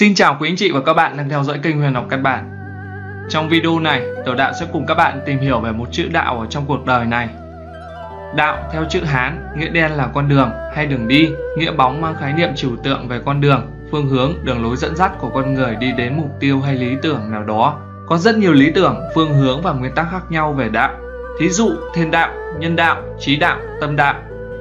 Xin chào quý anh chị và các bạn đang theo dõi kênh Huyền học căn bản. Trong video này, Tiểu Đạo sẽ cùng các bạn tìm hiểu về một chữ đạo ở trong cuộc đời này. Đạo theo chữ Hán, nghĩa đen là con đường hay đường đi, nghĩa bóng mang khái niệm trừu tượng về con đường, phương hướng, đường lối dẫn dắt của con người đi đến mục tiêu hay lý tưởng nào đó. Có rất nhiều lý tưởng, phương hướng và nguyên tắc khác nhau về đạo. Thí dụ, thiên đạo, nhân đạo, trí đạo, tâm đạo,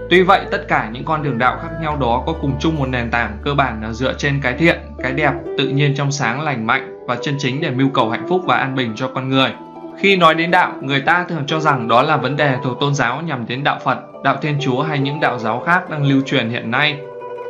Tuy vậy, tất cả những con đường đạo khác nhau đó có cùng chung một nền tảng cơ bản là dựa trên cái thiện, cái đẹp, tự nhiên trong sáng lành mạnh và chân chính để mưu cầu hạnh phúc và an bình cho con người. Khi nói đến đạo, người ta thường cho rằng đó là vấn đề thuộc tôn giáo nhằm đến đạo Phật, đạo Thiên Chúa hay những đạo giáo khác đang lưu truyền hiện nay.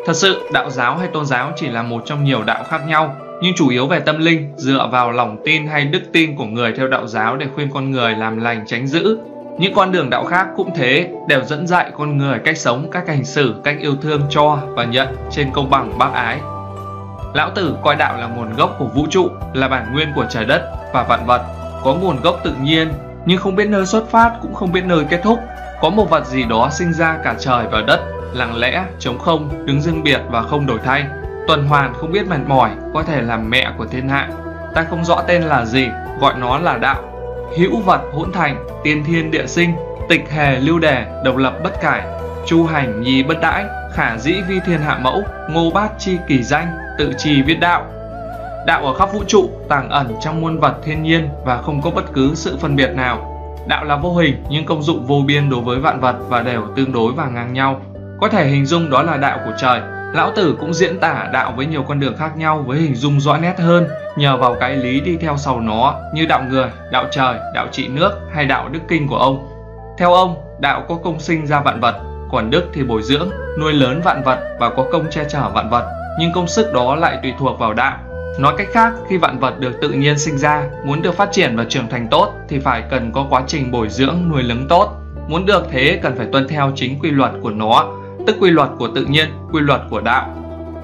Thật sự, đạo giáo hay tôn giáo chỉ là một trong nhiều đạo khác nhau, nhưng chủ yếu về tâm linh, dựa vào lòng tin hay đức tin của người theo đạo giáo để khuyên con người làm lành tránh dữ, những con đường đạo khác cũng thế, đều dẫn dạy con người cách sống, cách hành xử, cách yêu thương cho và nhận trên công bằng bác ái. Lão Tử coi đạo là nguồn gốc của vũ trụ, là bản nguyên của trời đất và vạn vật, có nguồn gốc tự nhiên, nhưng không biết nơi xuất phát cũng không biết nơi kết thúc. Có một vật gì đó sinh ra cả trời và đất, lặng lẽ, trống không, đứng riêng biệt và không đổi thay. Tuần hoàn không biết mệt mỏi, có thể làm mẹ của thiên hạ. Ta không rõ tên là gì, gọi nó là đạo hữu vật hỗn thành, tiên thiên địa sinh, tịch hề lưu đề độc lập bất cải, chu hành nhi bất đãi, khả dĩ vi thiên hạ mẫu, ngô bát chi kỳ danh, tự trì viết đạo. Đạo ở khắp vũ trụ, tàng ẩn trong muôn vật thiên nhiên và không có bất cứ sự phân biệt nào. Đạo là vô hình, nhưng công dụng vô biên đối với vạn vật và đều tương đối và ngang nhau. Có thể hình dung đó là đạo của trời. Lão Tử cũng diễn tả đạo với nhiều con đường khác nhau với hình dung rõ nét hơn nhờ vào cái lý đi theo sau nó như đạo người, đạo trời, đạo trị nước hay đạo đức kinh của ông. Theo ông, đạo có công sinh ra vạn vật, còn đức thì bồi dưỡng, nuôi lớn vạn vật và có công che chở vạn vật, nhưng công sức đó lại tùy thuộc vào đạo. Nói cách khác, khi vạn vật được tự nhiên sinh ra, muốn được phát triển và trưởng thành tốt thì phải cần có quá trình bồi dưỡng nuôi lớn tốt. Muốn được thế cần phải tuân theo chính quy luật của nó tức quy luật của tự nhiên, quy luật của đạo.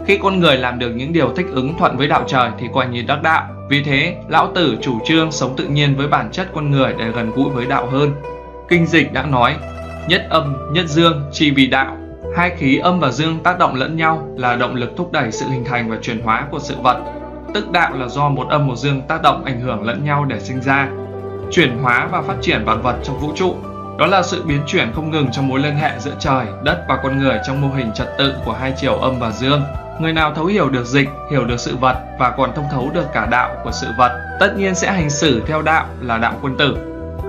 Khi con người làm được những điều thích ứng thuận với đạo trời thì coi như đắc đạo. Vì thế, lão tử chủ trương sống tự nhiên với bản chất con người để gần gũi với đạo hơn. Kinh dịch đã nói, nhất âm, nhất dương, chi vì đạo. Hai khí âm và dương tác động lẫn nhau là động lực thúc đẩy sự hình thành và chuyển hóa của sự vật. Tức đạo là do một âm một dương tác động ảnh hưởng lẫn nhau để sinh ra. Chuyển hóa và phát triển vạn vật trong vũ trụ đó là sự biến chuyển không ngừng trong mối liên hệ giữa trời, đất và con người trong mô hình trật tự của hai chiều âm và dương. Người nào thấu hiểu được dịch, hiểu được sự vật và còn thông thấu được cả đạo của sự vật, tất nhiên sẽ hành xử theo đạo là đạo quân tử.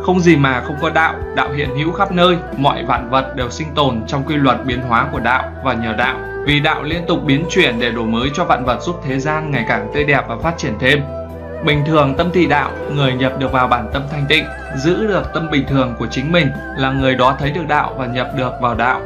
Không gì mà không có đạo, đạo hiện hữu khắp nơi, mọi vạn vật đều sinh tồn trong quy luật biến hóa của đạo và nhờ đạo. Vì đạo liên tục biến chuyển để đổi mới cho vạn vật giúp thế gian ngày càng tươi đẹp và phát triển thêm. Bình thường tâm thị đạo, người nhập được vào bản tâm thanh tịnh, giữ được tâm bình thường của chính mình là người đó thấy được đạo và nhập được vào đạo.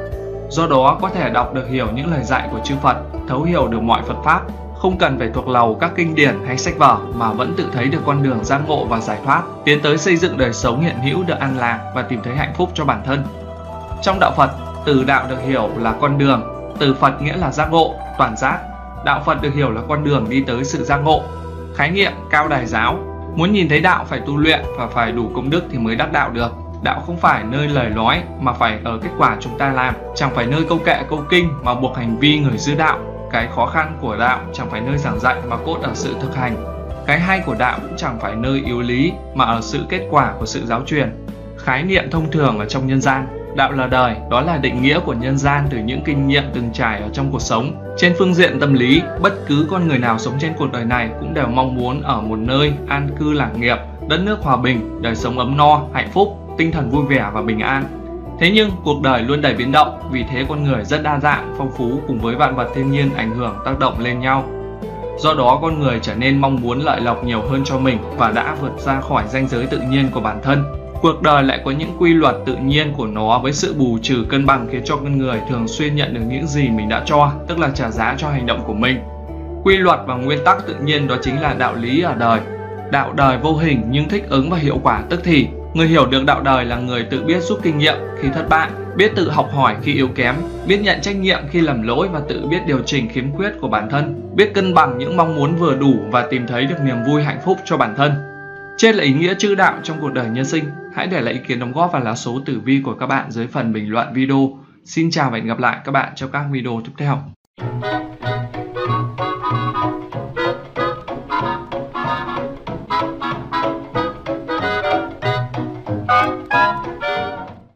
Do đó có thể đọc được hiểu những lời dạy của chư Phật, thấu hiểu được mọi Phật Pháp, không cần phải thuộc lầu các kinh điển hay sách vở mà vẫn tự thấy được con đường giác ngộ và giải thoát, tiến tới xây dựng đời sống hiện hữu được an lạc và tìm thấy hạnh phúc cho bản thân. Trong đạo Phật, từ đạo được hiểu là con đường, từ Phật nghĩa là giác ngộ, toàn giác. Đạo Phật được hiểu là con đường đi tới sự giác ngộ, khái niệm cao đài giáo. Muốn nhìn thấy đạo phải tu luyện và phải đủ công đức thì mới đắc đạo được. Đạo không phải nơi lời nói mà phải ở kết quả chúng ta làm. Chẳng phải nơi câu kệ, câu kinh mà buộc hành vi người giữ đạo. Cái khó khăn của đạo chẳng phải nơi giảng dạy mà cốt ở sự thực hành. Cái hay của đạo cũng chẳng phải nơi yếu lý mà ở sự kết quả của sự giáo truyền. Khái niệm thông thường ở trong nhân gian đạo là đời, đó là định nghĩa của nhân gian từ những kinh nghiệm từng trải ở trong cuộc sống. Trên phương diện tâm lý, bất cứ con người nào sống trên cuộc đời này cũng đều mong muốn ở một nơi an cư lạc nghiệp, đất nước hòa bình, đời sống ấm no, hạnh phúc, tinh thần vui vẻ và bình an. Thế nhưng, cuộc đời luôn đầy biến động, vì thế con người rất đa dạng, phong phú cùng với vạn vật thiên nhiên ảnh hưởng tác động lên nhau. Do đó, con người trở nên mong muốn lợi lộc nhiều hơn cho mình và đã vượt ra khỏi ranh giới tự nhiên của bản thân. Cuộc đời lại có những quy luật tự nhiên của nó với sự bù trừ cân bằng khiến cho con người thường xuyên nhận được những gì mình đã cho, tức là trả giá cho hành động của mình. Quy luật và nguyên tắc tự nhiên đó chính là đạo lý ở đời. Đạo đời vô hình nhưng thích ứng và hiệu quả tức thì. Người hiểu được đạo đời là người tự biết rút kinh nghiệm khi thất bại, biết tự học hỏi khi yếu kém, biết nhận trách nhiệm khi lầm lỗi và tự biết điều chỉnh khiếm khuyết của bản thân, biết cân bằng những mong muốn vừa đủ và tìm thấy được niềm vui hạnh phúc cho bản thân. Trên là ý nghĩa chữ đạo trong cuộc đời nhân sinh. Hãy để lại ý kiến đóng góp và lá số tử vi của các bạn dưới phần bình luận video. Xin chào và hẹn gặp lại các bạn trong các video tiếp theo.